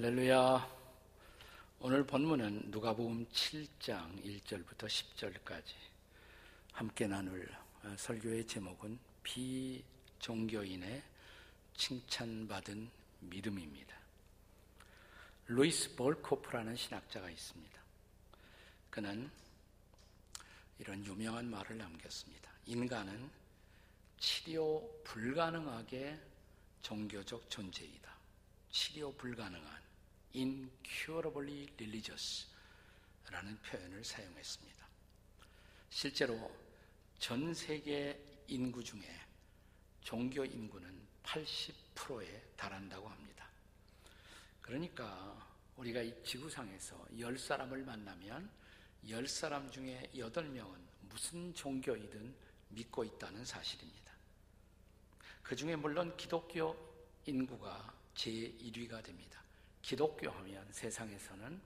할렐루야. 오늘 본문은 누가복음 7장 1절부터 10절까지 함께 나눌 어, 설교의 제목은 비종교인의 칭찬받은 믿음입니다. 루이스 볼코프라는 신학자가 있습니다. 그는 이런 유명한 말을 남겼습니다. 인간은 치료 불가능하게 종교적 존재이다. 치료 불가능한 incurably religious 라는 표현을 사용했습니다. 실제로 전 세계 인구 중에 종교 인구는 80%에 달한다고 합니다. 그러니까 우리가 이 지구상에서 10사람을 만나면 10사람 중에 8명은 무슨 종교이든 믿고 있다는 사실입니다. 그 중에 물론 기독교 인구가 제1위가 됩니다. 기독교 하면 세상에서는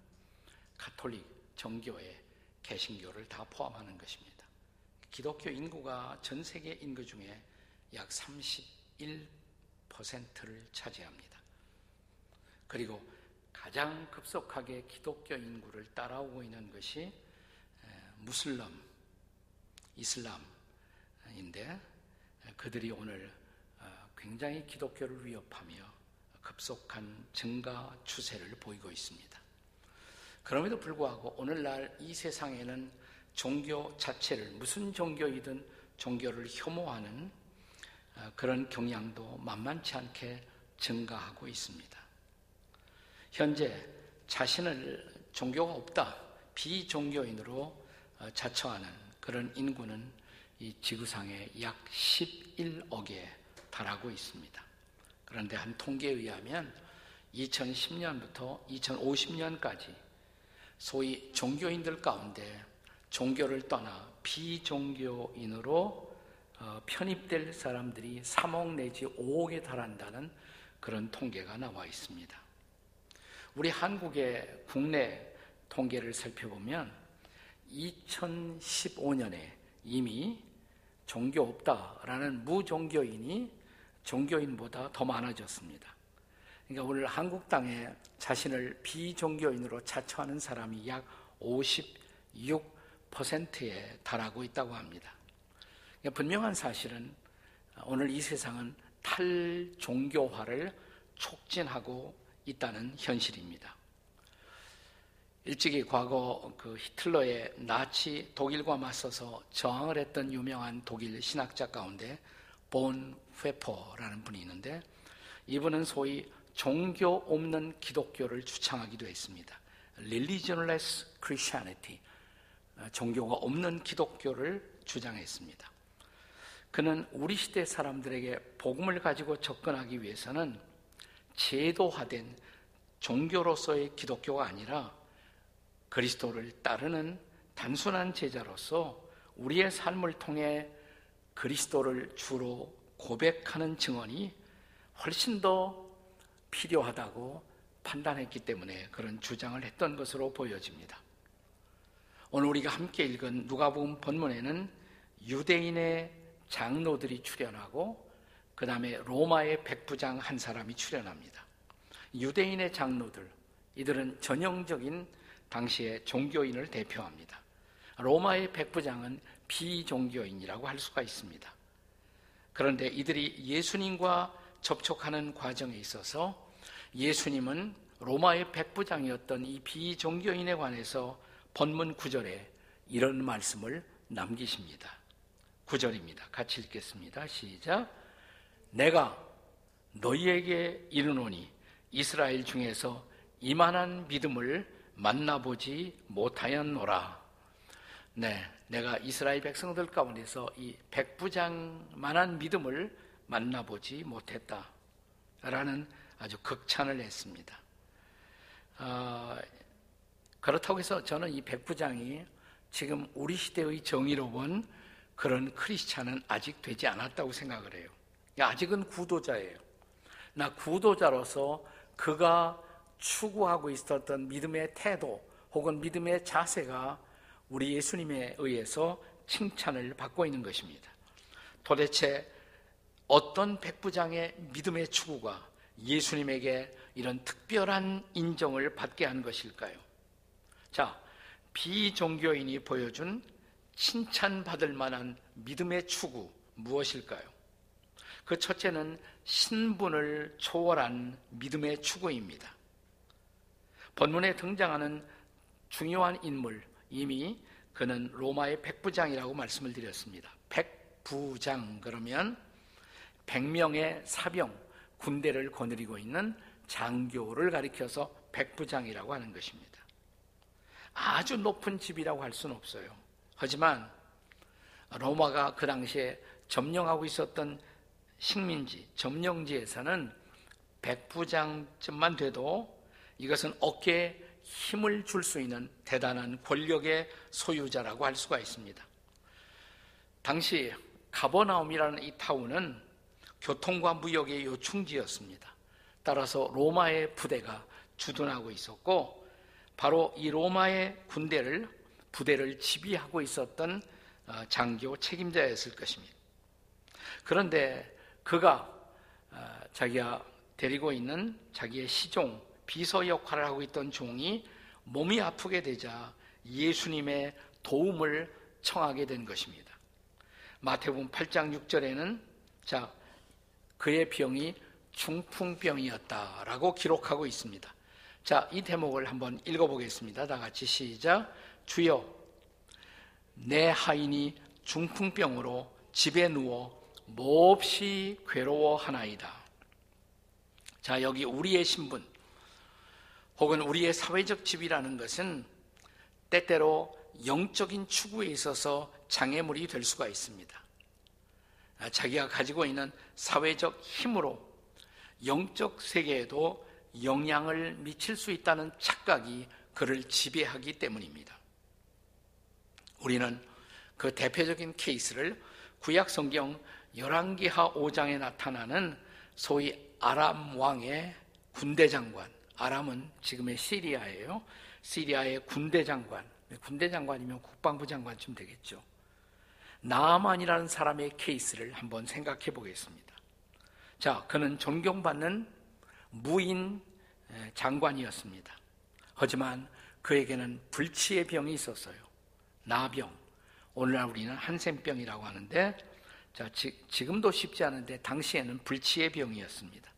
가톨릭 정교회 개신교를 다 포함하는 것입니다. 기독교 인구가 전 세계 인구 중에 약 31%를 차지합니다. 그리고 가장 급속하게 기독교 인구를 따라오고 있는 것이 무슬람, 이슬람인데 그들이 오늘 어, 굉장히 기독교를 위협하며 급속한 증가 추세를 보이고 있습니다. 그럼에도 불구하고 오늘날 이 세상에는 종교 자체를 무슨 종교이든 종교를 혐오하는 어, 그런 경향도 만만치 않게 증가하고 있습니다. 현재 자신을 종교가 없다, 비종교인으로 어, 자처하는 그런 인구는 이 지구상에 약 11억에 달하고 있습니다. 그런데 한 통계에 의하면 2010년부터 2050년까지 소위 종교인들 가운데 종교를 떠나 비종교인으로 어, 편입될 사람들이 3억 내지 5억에 달한다는 그런 통계가 나와 있습니다. 우리 한국의 국내 통계를 살펴보면 2015년에 이미 종교 없다라는 무종교인이 종교인보다 더 많아졌습니다. 그러니까 오늘 한국 땅에 자신을 비종교인으로 자처하는 사람이 약 56%에 달하고 있다고 합니다. 그러니까 분명한 사실은 오늘 이 세상은 탈종교화를 촉진하고 있다는 현실입니다. 일찍이 과거 그 히틀러의 나치 독일과 맞서서 저항을 했던 유명한 독일 신학자 가운데 본 회퍼라는 분이 있는데 이분은 소위 종교 없는 기독교를 주창하기도 했습니다. Religionless Christianity, 어, 종교가 없는 기독교를 주장했습니다. 그는 우리 시대 사람들에게 복음을 가지고 접근하기 위해서는 제도화된 종교로서의 기독교가 아니라 그리스도를 따르는 단순한 제자로서 우리의 삶을 통해 그리스도를 주로 고백하는 증언이 훨씬 더 필요하다고 판단했기 때문에 그런 주장을 했던 것으로 보여집니다. 오늘 우리가 함께 읽은 누가복음 본문에는 유대인의 장로들이 출연하고 그 다음에 로마의 백부장 한 사람이 출연합니다. 유대인의 장로들, 이들은 전형적인 당시의 종교인을 대표합니다. 로마의 백부장은 비종교인이라고 할 수가 있습니다. 그런데 이들이 예수님과 접촉하는 과정에 있어서 예수님은 로마의 백부장이었던 이 비종교인에 관해서 본문 구절에 이런 말씀을 남기십니다. 구절입니다. 같이 읽겠습니다. 시작. 내가 너희에게 이르노니 이스라엘 중에서 이만한 믿음을 만나보지 못하였노라. 네, 내가 이스라엘 백성들 가운데서 이 백부장만한 믿음을 만나보지 못했다. 라는 아주 극찬을 했습니다. 어, 그렇다고 해서 저는 이 백부장이 지금 우리 시대의 정의로 본 그런 크리스찬은 아직 되지 않았다고 생각을 해요. 아직은 구도자예요. 나 구도자로서 그가 추구하고 있었던 믿음의 태도 혹은 믿음의 자세가 우리 예수님에 의해서 칭찬을 받고 있는 것입니다. 도대체 어떤 백부장의 믿음의 추구가 예수님에게 이런 특별한 인정을 받게 한 것일까요? 자, 비종교인이 보여준 칭찬받을 만한 믿음의 추구 무엇일까요? 그 첫째는 신분을 초월한 믿음의 추구입니다. 본문에 등장하는 중요한 인물, 이미 그는 로마의 백부장이라고 말씀을 드렸습니다. 백부장 그러면 백명의 사병, 군대를 거느리고 있는 장교를 가리켜서 백부장이라고 하는 것입니다. 아주 높은 집이라고 할 수는 없어요. 하지만 로마가 그 당시에 점령하고 있었던 식민지, 점령지에서는 백부장쯤만 돼도 이것은 어깨에 힘을 줄 수 있는 대단한 권력의 소유자라고 할 수가 있습니다. 당시 가버나움이라는 이 타운은 교통과 무역의 요충지였습니다. 따라서 로마의 부대가 주둔하고 있었고 바로 이 로마의 군대를 부대를 지휘하고 있었던 어, 장교 책임자였을 것입니다. 그런데 그가 어, 자기가 데리고 있는 자기의 시종 비서 역할을 하고 있던 종이 몸이 아프게 되자 예수님의 도움을 청하게 된 것입니다. 마태복음 8장 6절에는 자 그의 병이 중풍병이었다라고 기록하고 있습니다. 자, 이 대목을 한번 읽어보겠습니다. 다 같이 시작. 주여, 내 하인이 중풍병으로 집에 누워 몹시 괴로워하나이다. 자, 여기 우리의 신분, 혹은 우리의 사회적 집이라는 것은 때때로 영적인 추구에 있어서 장애물이 될 수가 있습니다. 아, 자기가 가지고 있는 사회적 힘으로 영적 세계에도 영향을 미칠 수 있다는 착각이 그를 지배하기 때문입니다. 우리는 그 대표적인 케이스를 구약 성경 열왕기하 5장에 나타나는 소위 아람 왕의 군대 장관, 아람은 지금의 시리아예요. 시리아의 군대 장관, 군대 장관이면 국방부 장관쯤 되겠죠. 나만이라는 사람의 케이스를 한번 생각해 보겠습니다. 자, 그는 존경받는 무인 장관이었습니다. 하지만 그에게는 불치의 병이 있었어요. 나병. 오늘날 우리는 한센병이라고 하는데, 자, 지, 지금도 쉽지 않은데, 당시에는 불치의 병이었습니다.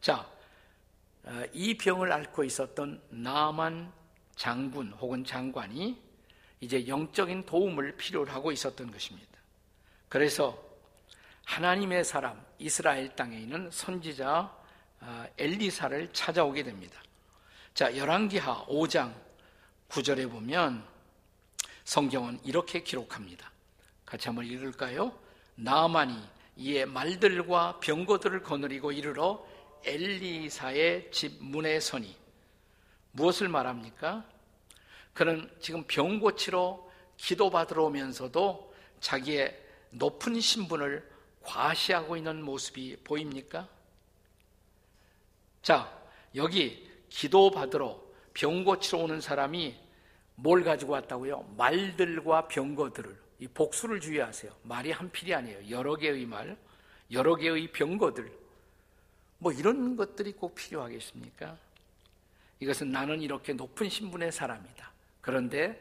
자, 어, 이 병을 앓고 있었던 나만 장군 혹은 장관이 이제 영적인 도움을 필요로 하고 있었던 것입니다. 그래서 하나님의 사람 이스라엘 땅에 있는 선지자 어, 엘리사를 찾아오게 됩니다. 자, 열왕기하 5장 9절에 보면 성경은 이렇게 기록합니다. 같이 한번 읽을까요? 나만이 이에 말들과 병거들을 거느리고 이르러 엘리사의 집 문에 서니 무엇을 말합니까? 그는 지금 병 고치러 기도받으러 오면서도 자기의 높은 신분을 과시하고 있는 모습이 보입니까? 자, 여기 기도받으러 병 고치러 오는 사람이 뭘 가지고 왔다고요? 말들과 병거들을 이 복수를 주의하세요. 말이 한 필이 아니에요. 여러 개의 말, 여러 개의 병거들 뭐 이런 것들이 꼭 필요하겠습니까? 이것은 나는 이렇게 높은 신분의 사람이다. 그런데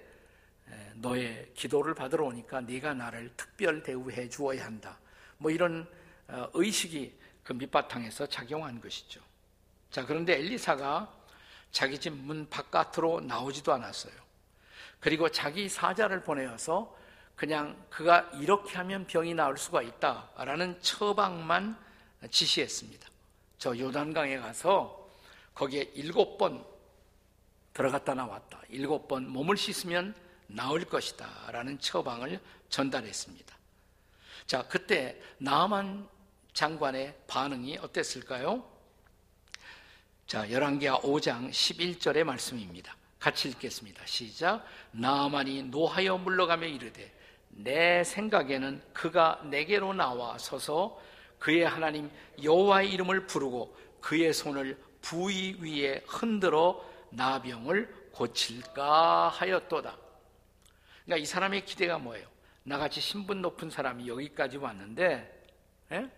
너의 기도를 받으러 오니까 네가 나를 특별 대우해 주어야 한다. 뭐 이런 어, 의식이 그 밑바탕에서 작용한 것이죠. 자, 그런데 엘리사가 자기 집 문 바깥으로 나오지도 않았어요. 그리고 자기 사자를 보내어서 그냥 그가 이렇게 하면 병이 나을 수가 있다라는 처방만 지시했습니다. 저 요단강에 가서 거기에 일곱 번 들어갔다 나왔다. 일곱 번 몸을 씻으면 나을 것이다. 라는 처방을 전달했습니다. 자, 그때 나만 장관의 반응이 어땠을까요? 자, 열왕기하 5장 11절의 말씀입니다. 같이 읽겠습니다. 시작. 나만이 노하여 물러가며 이르되 내 생각에는 그가 내게로 나와 서서 그의 하나님 여호와의 이름을 부르고 그의 손을 부위 위에 흔들어 나병을 고칠까 하였도다. 그러니까 이 사람의 기대가 뭐예요? 나같이 신분 높은 사람이 여기까지 왔는데, 에? 예?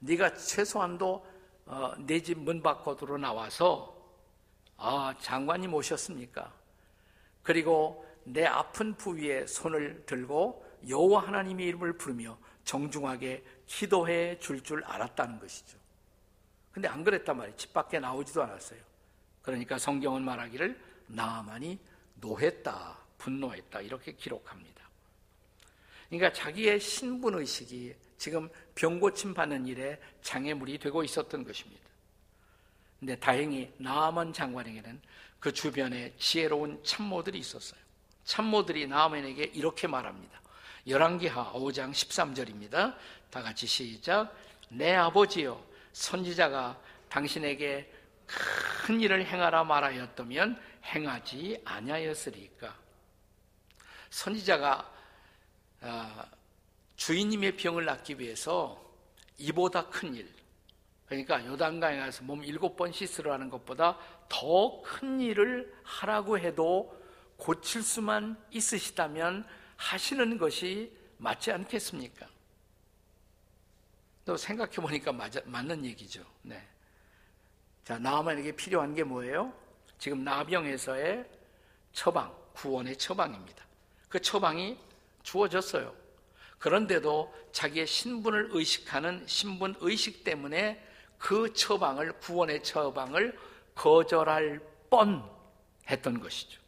네가 최소한도 어, 내집 문 밖으로 나와서 아 장관님 오셨습니까? 그리고 내 아픈 부위에 손을 들고 여호와 하나님의 이름을 부르며 정중하게 기도해 줄 줄 알았다는 것이죠. 근데 안 그랬단 말이에요. 집 밖에 나오지도 않았어요. 그러니까 성경은 말하기를 나만이 노했다, 분노했다 이렇게 기록합니다. 그러니까 자기의 신분 의식이 지금 병 고침 받는 일에 장애물이 되고 있었던 것입니다. 근데 다행히 나만 장관에게는 그 주변에 지혜로운 참모들이 있었어요. 참모들이 나만에게 이렇게 말합니다. 열왕기하 5장 13절입니다. 다 같이 시작. 내 아버지여 선지자가 당신에게 큰 일을 행하라 말하였다면 행하지 아니하였으리까. 선지자가 아, 주인님의 병을 낫기 위해서 이보다 큰 일, 그러니까 요단강에 가서 몸 일곱 번 씻으러 하는 것보다 더 큰 일을 하라고 해도 고칠 수만 있으시다면 하시는 것이 맞지 않겠습니까? 또 생각해 보니까 맞는 얘기죠. 네. 자, 나만에게 필요한 게 뭐예요? 지금 나병에서의 처방, 구원의 처방입니다. 그 처방이 주어졌어요. 그런데도 자기의 신분을 의식하는 신분 의식 때문에 그 처방을, 구원의 처방을 거절할 뻔 했던 것이죠.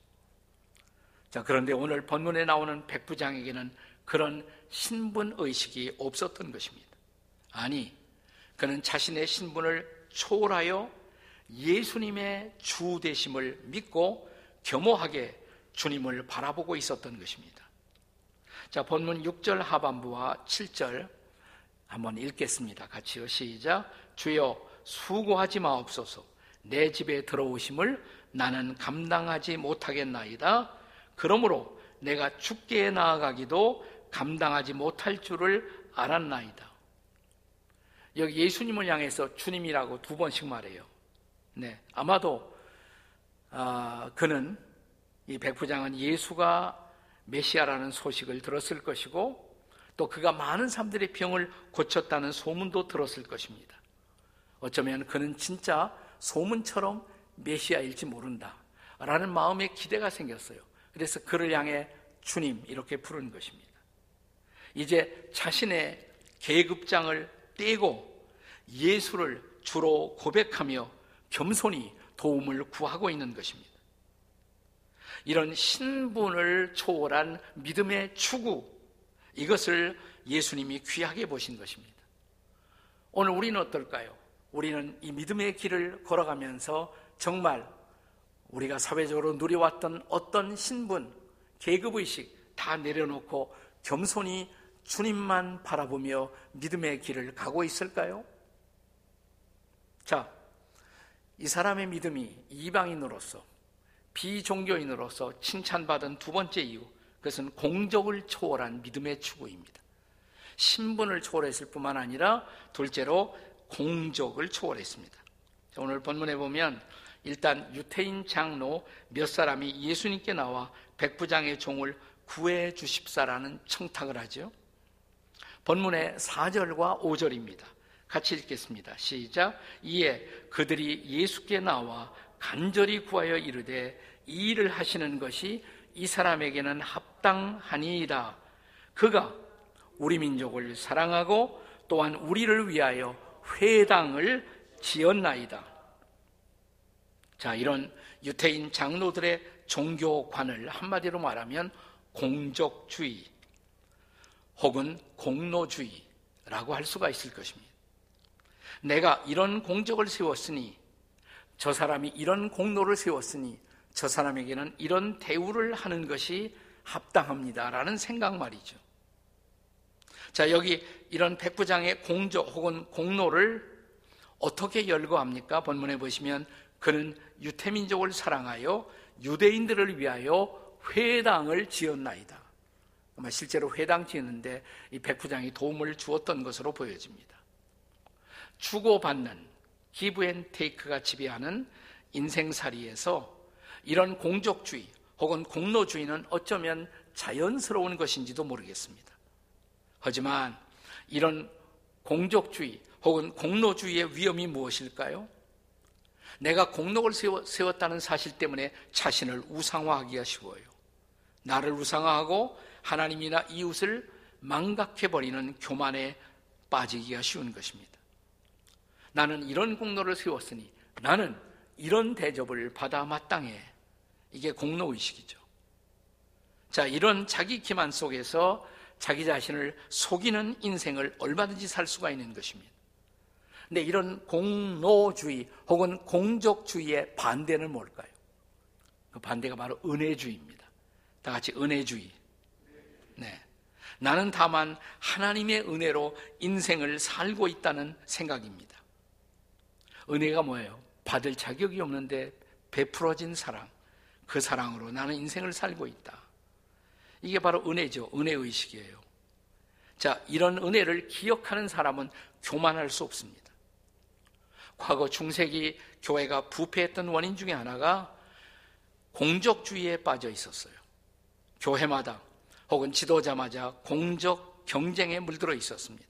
자, 그런데 오늘 본문에 나오는 백부장에게는 그런 신분 의식이 없었던 것입니다. 아니, 그는 자신의 신분을 초월하여 예수님의 주 되심을 믿고 겸허하게 주님을 바라보고 있었던 것입니다. 자, 본문 6절 하반부와 7절 한번 읽겠습니다. 같이요. 시작. 주여 수고하지 마옵소서. 내 집에 들어오심을 나는 감당하지 못하겠나이다. 그러므로 내가 죽게 나아가기도 감당하지 못할 줄을 알았나이다. 여기 예수님을 향해서 주님이라고 두 번씩 말해요. 네, 아마도 아, 그는 이 백부장은 예수가 메시아라는 소식을 들었을 것이고 또 그가 많은 사람들의 병을 고쳤다는 소문도 들었을 것입니다. 어쩌면 그는 진짜 소문처럼 메시아일지 모른다. 라는 마음의 기대가 생겼어요. 그래서 그를 향해 주님 이렇게 부른 것입니다. 이제 자신의 계급장을 떼고 예수를 주로 고백하며 겸손히 도움을 구하고 있는 것입니다. 이런 신분을 초월한 믿음의 추구, 이것을 예수님이 귀하게 보신 것입니다. 오늘 우리는 어떨까요? 우리는 이 믿음의 길을 걸어가면서 정말 우리가 사회적으로 누려왔던 어떤 신분, 계급의식 다 내려놓고 겸손히 주님만 바라보며 믿음의 길을 가고 있을까요? 자, 이 사람의 믿음이 이방인으로서 비종교인으로서 칭찬받은 두 번째 이유, 그것은 공적을 초월한 믿음의 추구입니다. 신분을 초월했을 뿐만 아니라 둘째로 공적을 초월했습니다. 오늘 본문에 보면 일단 유태인 장로 몇 사람이 예수님께 나와 백부장의 종을 구해 주십사라는 청탁을 하죠. 본문의 4절과 5절입니다. 같이 읽겠습니다. 시작. 이에 그들이 예수께 나와 간절히 구하여 이르되 이 일을 하시는 것이 이 사람에게는 합당하니이다. 그가 우리 민족을 사랑하고 또한 우리를 위하여 회당을 지었나이다. 자, 이런 유태인 장로들의 종교관을 한마디로 말하면 공적주의 혹은 공로주의라고 할 수가 있을 것입니다. 내가 이런 공적을 세웠으니 저 사람이 이런 공로를 세웠으니 저 사람에게는 이런 대우를 하는 것이 합당합니다라는 생각 말이죠. 자, 여기 이런 백부장의 공적 혹은 공로를 어떻게 열거합니까? 본문에 보시면 그는 유태민족을 사랑하여 유대인들을 위하여 회당을 지었나이다. 실제로 회당 지었는데 이 백부장이 도움을 주었던 것으로 보여집니다. 주고받는 give and take가 지배하는 인생살이에서 이런 공적주의 혹은 공로주의는 어쩌면 자연스러운 것인지도 모르겠습니다. 하지만 이런 공적주의 혹은 공로주의의 위험이 무엇일까요? 내가 공로를 세웠다는 사실 때문에 자신을 우상화하기가 쉬워요. 나를 우상화하고 하나님이나 이웃을 망각해버리는 교만에 빠지기가 쉬운 것입니다. 나는 이런 공로를 세웠으니 나는 이런 대접을 받아 마땅해. 이게 공로의식이죠. 자, 이런 자기 기만 속에서 자기 자신을 속이는 인생을 얼마든지 살 수가 있는 것입니다. 근데 이런 공로주의 혹은 공적주의의 반대는 뭘까요? 그 반대가 바로 은혜주의입니다. 다 같이 은혜주의. 네. 나는 다만 하나님의 은혜로 인생을 살고 있다는 생각입니다. 은혜가 뭐예요? 받을 자격이 없는데 베풀어진 사랑. 그 사랑으로 나는 인생을 살고 있다. 이게 바로 은혜죠. 은혜의식이에요. 자, 이런 은혜를 기억하는 사람은 교만할 수 없습니다. 과거 중세기 교회가 부패했던 원인 중에 하나가 공적주의에 빠져 있었어요. 교회마다 혹은 지도자마다 공적 경쟁에 물들어 있었습니다.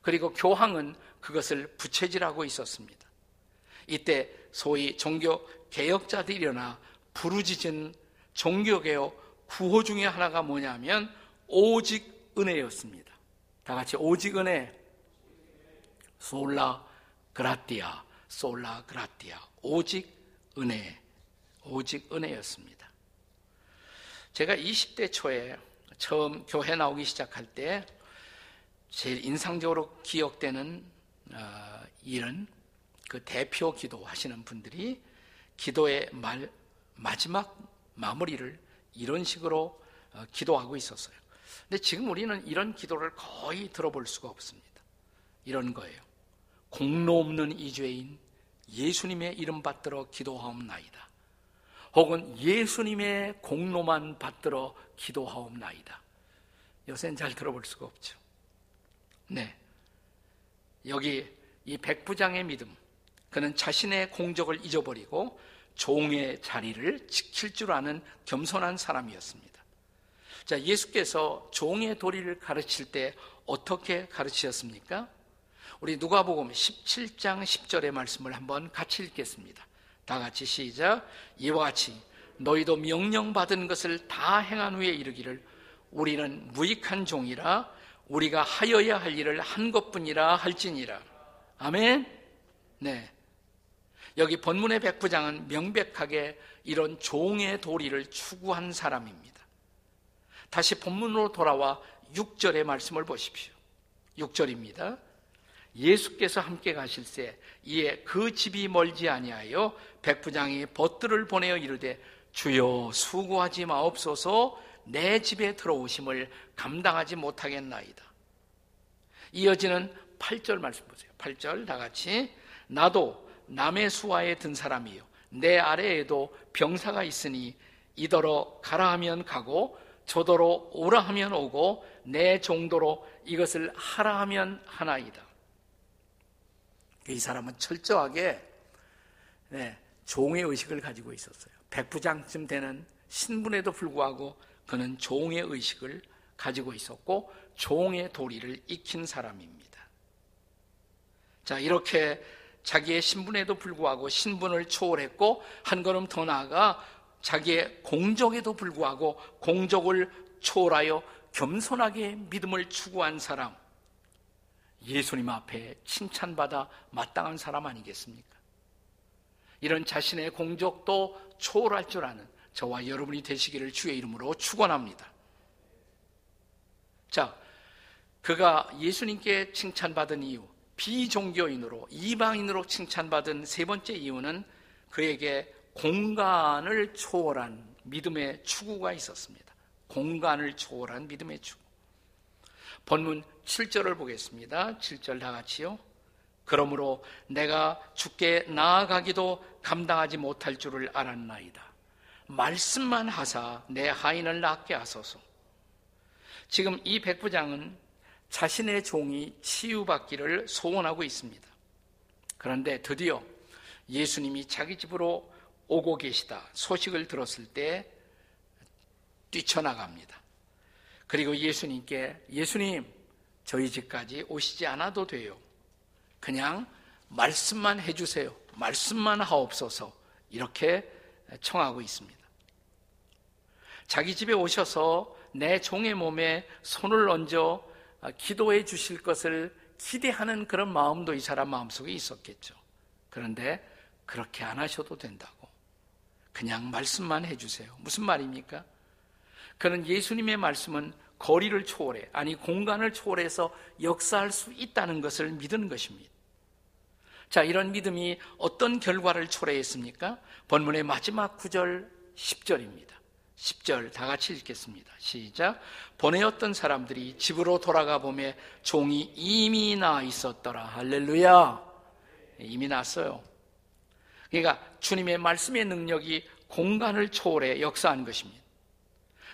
그리고 교황은 그것을 부채질하고 있었습니다. 이때 소위 종교 개혁자들이 일어나 부르짖은 종교개혁 구호 중에 하나가 뭐냐면 오직 은혜였습니다. 다 같이 오직 은혜. 솔라 그라띠아, 솔라 그라띠아. 오직 은혜. 오직 은혜였습니다. 제가 20대 초에 처음 교회 나오기 시작할 때 제일 인상적으로 기억되는 어, 일은 그 대표 기도 하시는 분들이 기도의 말, 마지막 마무리를 이런 식으로 어, 기도하고 있었어요. 근데 지금 우리는 이런 기도를 거의 들어볼 수가 없습니다. 이런 거예요. 공로 없는 이 죄인 예수님의 이름 받들어 기도하옵나이다. 혹은 예수님의 공로만 받들어 기도하옵나이다. 요새는 잘 들어볼 수가 없죠. 네. 여기 이 백부장의 믿음, 그는 자신의 공적을 잊어버리고 종의 자리를 지킬 줄 아는 겸손한 사람이었습니다. 자, 예수께서 종의 도리를 가르칠 때 어떻게 가르치셨습니까? 우리 누가복음 17장 10절의 말씀을 한번 같이 읽겠습니다. 다 같이 시작. 이와 같이 너희도 명령받은 것을 다 행한 후에 이르기를 우리는 무익한 종이라 우리가 하여야 할 일을 한 것뿐이라 할지니라. 아멘. 네. 여기 본문의 백부장은 명백하게 이런 종의 도리를 추구한 사람입니다. 다시 본문으로 돌아와 6절의 말씀을 보십시오. 6절입니다. 예수께서 함께 가실새 이에 그 집이 멀지 아니하여 백부장이 벗들을 보내어 이르되 주여 수고하지 마옵소서 내 집에 들어오심을 감당하지 못하겠나이다. 이어지는 8절 말씀 보세요. 8절 다 같이 나도 남의 수하에 든 사람이요 내 아래에도 병사가 있으니 이더러 가라 하면 가고 저더러 오라 하면 오고 내 정도로 이것을 하라 하면 하나이다. 이 사람은 철저하게 네, 종의 의식을 가지고 있었어요. 백부장쯤 되는 신분에도 불구하고 그는 종의 의식을 가지고 있었고 종의 도리를 익힌 사람입니다. 자, 이렇게 자기의 신분에도 불구하고 신분을 초월했고 한 걸음 더 나아가 자기의 공적에도 불구하고 공적을 초월하여 겸손하게 믿음을 추구한 사람. 예수님 앞에 칭찬받아 마땅한 사람 아니겠습니까? 이런 자신의 공적도 초월할 줄 아는 저와 여러분이 되시기를 주의 이름으로 축원합니다. 자, 그가 예수님께 칭찬받은 이유, 비종교인으로 이방인으로 칭찬받은 세 번째 이유는 그에게 공간을 초월한 믿음의 추구가 있었습니다. 공간을 초월한 믿음의 추구. 본문 7절을 보겠습니다. 7절 다 같이요. 그러므로 내가 죽게 나아가기도 감당하지 못할 줄을 알았나이다. 말씀만 하사 내 하인을 낫게 하소서. 지금 이 백부장은 자신의 종이 치유받기를 소원하고 있습니다. 그런데 드디어 예수님이 자기 집으로 오고 계시다 소식을 들었을 때 뛰쳐나갑니다. 그리고 예수님께 예수님 저희 집까지 오시지 않아도 돼요. 그냥 말씀만 해주세요. 말씀만 하옵소서. 이렇게 청하고 있습니다. 자기 집에 오셔서 내 종의 몸에 손을 얹어 기도해 주실 것을 기대하는 그런 마음도 이 사람 마음속에 있었겠죠. 그런데 그렇게 안 하셔도 된다고. 그냥 말씀만 해주세요. 무슨 말입니까? 그는 예수님의 말씀은 거리를 초월해, 아니 공간을 초월해서 역사할 수 있다는 것을 믿은 것입니다. 자, 이런 믿음이 어떤 결과를 초래했습니까? 본문의 마지막 구절 10절입니다. 10절 다 같이 읽겠습니다. 시작. 보내었던 사람들이 집으로 돌아가 보매 종이 이미 나 있었더라. 할렐루야. 이미 났어요. 그러니까 주님의 말씀의 능력이 공간을 초월해 역사한 것입니다.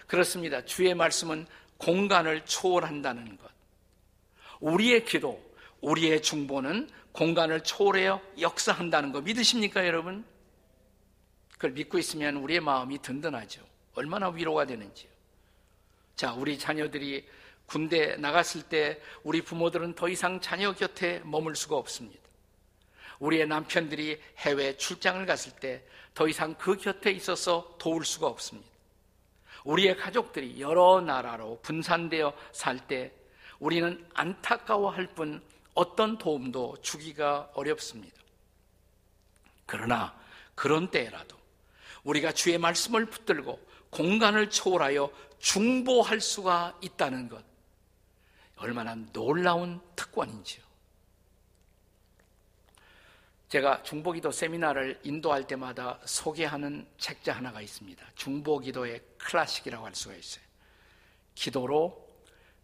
그렇습니다. 주의 말씀은 공간을 초월한다는 것. 우리의 기도, 우리의 중보는 공간을 초월해 역사한다는 것 믿으십니까, 여러분? 그걸 믿고 있으면 우리의 마음이 든든하죠. 얼마나 위로가 되는지요. 자, 우리 자녀들이 군대 나갔을 때 우리 부모들은 더 이상 자녀 곁에 머물 수가 없습니다. 우리의 남편들이 해외 출장을 갔을 때 더 이상 그 곁에 있어서 도울 수가 없습니다. 우리의 가족들이 여러 나라로 분산되어 살 때 우리는 안타까워할 뿐 어떤 도움도 주기가 어렵습니다. 그러나 그런 때라도 우리가 주의 말씀을 붙들고 공간을 초월하여 중보할 수가 있다는 것. 얼마나 놀라운 특권인지요. 제가 중보기도 세미나를 인도할 때마다 소개하는 책자 하나가 있습니다. 중보기도의 클래식이라고 할 수가 있어요. 기도로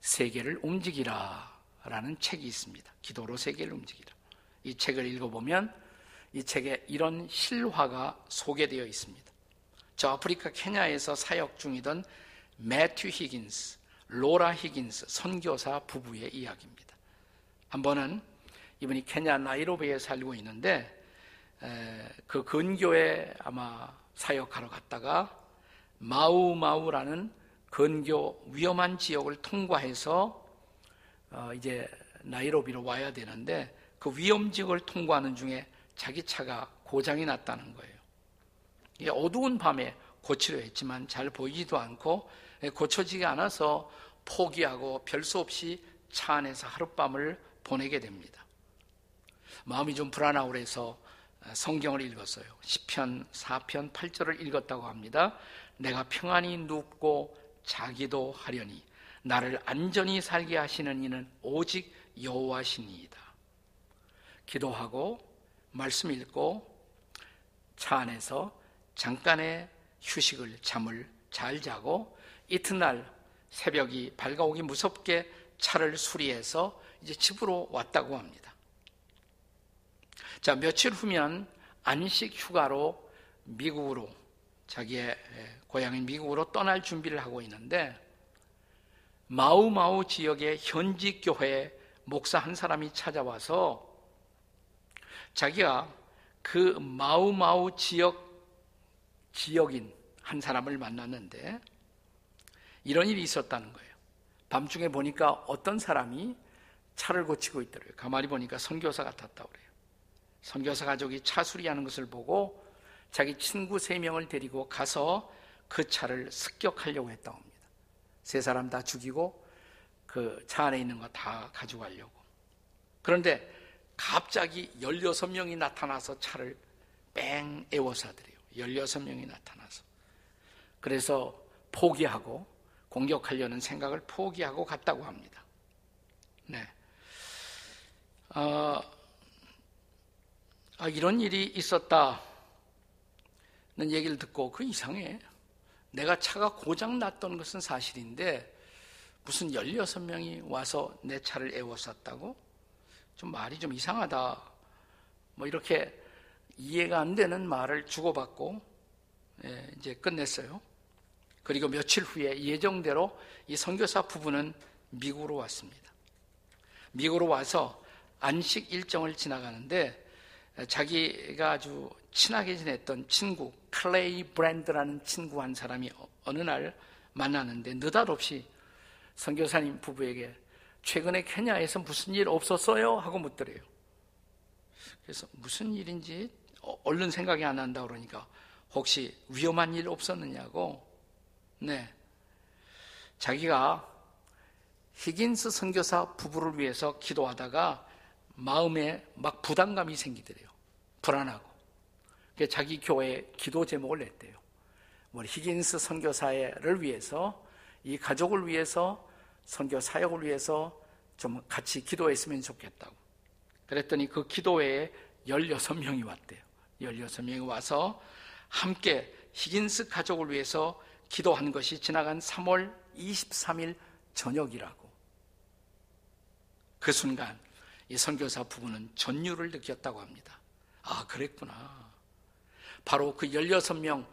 세계를 움직이라 라는 책이 있습니다. 기도로 세계를 움직이라. 이 책을 읽어보면 이 책에 이런 실화가 소개되어 있습니다. 저 아프리카 케냐에서 사역 중이던 매튜 히긴스, 로라 히긴스 선교사 부부의 이야기입니다. 한 번은 이분이 케냐 나이로비에 살고 있는데 그 근교에 아마 사역하러 갔다가 마우마우라는 근교 위험한 지역을 통과해서 어, 이제 나이로비로 와야 되는데 그 위험 지역을 통과하는 중에 자기 차가 고장이 났다는 거예요. 어두운 밤에 고치려 했지만 잘 보이지도 않고 고쳐지지 않아서 포기하고 별수 없이 차 안에서 하룻밤을 보내게 됩니다. 마음이 좀 불안하고 그래서 성경을 읽었어요. 10편, 4편, 8절을 읽었다고 합니다. 내가 평안히 눕고 자기도 하려니 나를 안전히 살게 하시는 이는 오직 여호와시니이다. 기도하고 말씀 읽고 차 안에서 잠깐의 휴식을 잠을 잘 자고 이튿날 새벽이 밝아오기 무섭게 차를 수리해서 이제 집으로 왔다고 합니다. 자, 며칠 후면 안식 휴가로 미국으로 자기의 고향인 미국으로 떠날 준비를 하고 있는데 마우마우 지역의 현직 교회 목사 한 사람이 찾아와서 자기가 그 마우마우 지역 지역인 한 사람을 만났는데 이런 일이 있었다는 거예요. 밤중에 보니까 어떤 사람이 차를 고치고 있더래요. 가만히 보니까 선교사 같았다고 그래요. 선교사 가족이 차 수리하는 것을 보고 자기 친구 세 명을 데리고 가서 그 차를 습격하려고 했다고 합니다. 세 사람 다 죽이고 그 차 안에 있는 거 다 가져가려고. 그런데 갑자기 16명이 나타나서 차를 뺑 에워싸더래요. 16명이 나타나서. 그래서 포기하고 공격하려는 생각을 포기하고 갔다고 합니다. 네. 어, 아, 이런 일이 있었다는 얘기를 듣고 그 이상해. 내가 차가 고장 났던 것은 사실인데 무슨 16명이 와서 내 차를 에워쌌다고? 좀 말이 좀 이상하다. 뭐 이렇게 이해가 안 되는 말을 주고받고 예, 이제 끝냈어요. 그리고 며칠 후에 예정대로 이 선교사 부부는 미국으로 왔습니다. 미국으로 와서 안식 일정을 지나가는데 자기가 아주 친하게 지냈던 친구 클레이 브랜드라는 친구 한 사람이 어느 날 만나는데 느닷없이 선교사님 부부에게 최근에 케냐에서 무슨 일 없었어요? 하고 묻더래요. 그래서 무슨 일인지 어, 얼른 생각이 안 난다 그러니까 혹시 위험한 일 없었느냐고 네 자기가 히긴스 선교사 부부를 위해서 기도하다가 마음에 막 부담감이 생기더래요. 불안하고. 자기 교회 기도 제목을 냈대요. 뭐 히긴스 선교사를 위해서 이 가족을 위해서 선교 사역을 위해서 좀 같이 기도했으면 좋겠다고. 그랬더니 그 기도회에 16명이 왔대요. 16명이 와서 함께 히긴스 가족을 위해서 기도한 것이 지나간 3월 23일 저녁이라고. 그 순간 이 선교사 부부는 전율을 느꼈다고 합니다. 아, 그랬구나. 바로 그 16명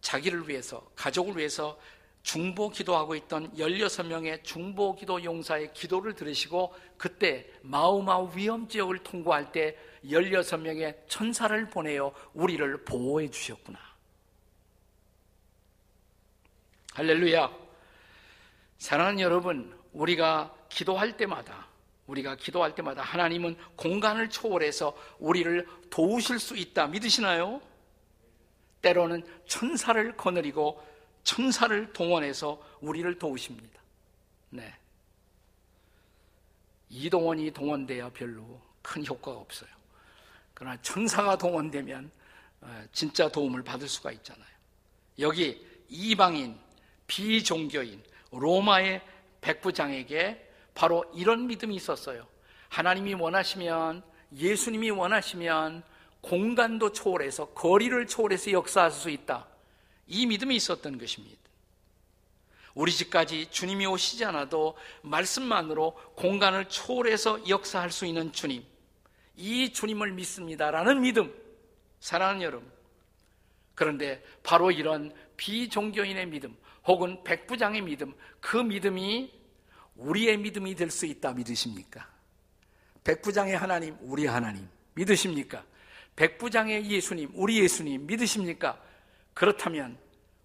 자기를 위해서, 가족을 위해서 중보 기도하고 있던 16명의 중보 기도 용사의 기도를 들으시고 그때 마우마우 위험 지역을 통과할 때 16명의 천사를 보내어 우리를 보호해 주셨구나. 할렐루야. 사랑하는 여러분, 우리가 기도할 때마다 우리가 기도할 때마다 하나님은 공간을 초월해서 우리를 도우실 수 있다. 믿으시나요? 때로는 천사를 거느리고 천사를 동원해서 우리를 도우십니다. 네. 이동원이 동원되어 별로 큰 효과가 없어요. 그러나 천사가 동원되면 어, 진짜 도움을 받을 수가 있잖아요. 여기 이방인, 비종교인, 로마의 백부장에게 바로 이런 믿음이 있었어요. 하나님이 원하시면, 예수님이 원하시면 공간도 초월해서, 거리를 초월해서 역사할 수 있다. 이 믿음이 있었던 것입니다. 우리 집까지 주님이 오시지 않아도 말씀만으로 공간을 초월해서 역사할 수 있는 주님. 이 주님을 믿습니다라는 믿음, 사랑하는 여러분. 그런데 바로 이런 비종교인의 믿음, 혹은 백부장의 믿음, 그 믿음이 우리의 믿음이 될 수 있다 믿으십니까? 백부장의 하나님, 우리 하나님 믿으십니까? 백부장의 예수님, 우리 예수님 믿으십니까? 그렇다면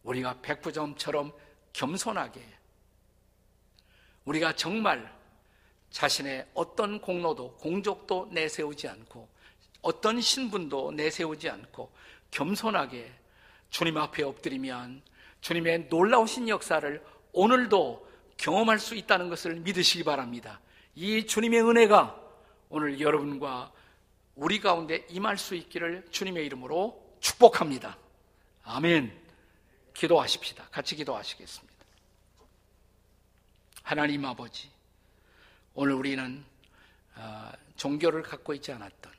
우리가 백부장처럼 겸손하게 우리가 정말 자신의 어떤 공로도 공적도 내세우지 않고 어떤 신분도 내세우지 않고 겸손하게 주님 앞에 엎드리면 주님의 놀라우신 역사를 오늘도 경험할 수 있다는 것을 믿으시기 바랍니다. 이 주님의 은혜가 오늘 여러분과 우리 가운데 임할 수 있기를 주님의 이름으로 축복합니다. 아멘. 기도하십시다. 같이 기도하시겠습니다. 하나님 아버지, 오늘 우리는 아, 종교를 갖고 있지 않았던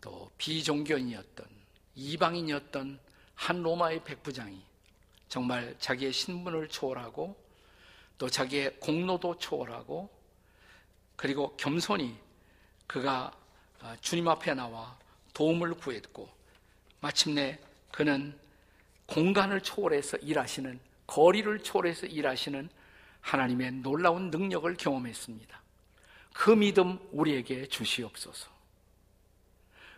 또 비종교인이었던 이방인이었던 한 로마의 백부장이 정말 자기의 신분을 초월하고 또 자기의 공로도 초월하고 그리고 겸손히 그가 아, 주님 앞에 나와 도움을 구했고 마침내 그는 공간을 초월해서 일하시는 거리를 초월해서 일하시는 하나님의 놀라운 능력을 경험했습니다. 그 믿음 우리에게 주시옵소서.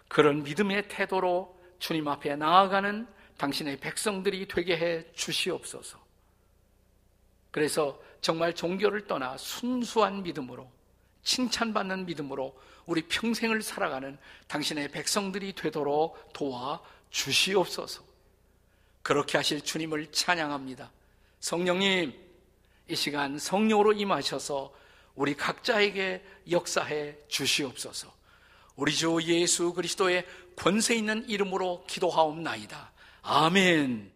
그런 믿음의 태도로 주님 앞에 나아가는 당신의 백성들이 되게 해 주시옵소서. 그래서 정말 종교를 떠나 순수한 믿음으로 칭찬받는 믿음으로 우리 평생을 살아가는 당신의 백성들이 되도록 도와 주시옵소서. 그렇게 하실 주님을 찬양합니다. 성령님, 이 시간 성령으로 임하셔서 우리 각자에게 역사해 주시옵소서. 우리 주 예수 그리스도의 권세 있는 이름으로 기도하옵나이다. 아멘.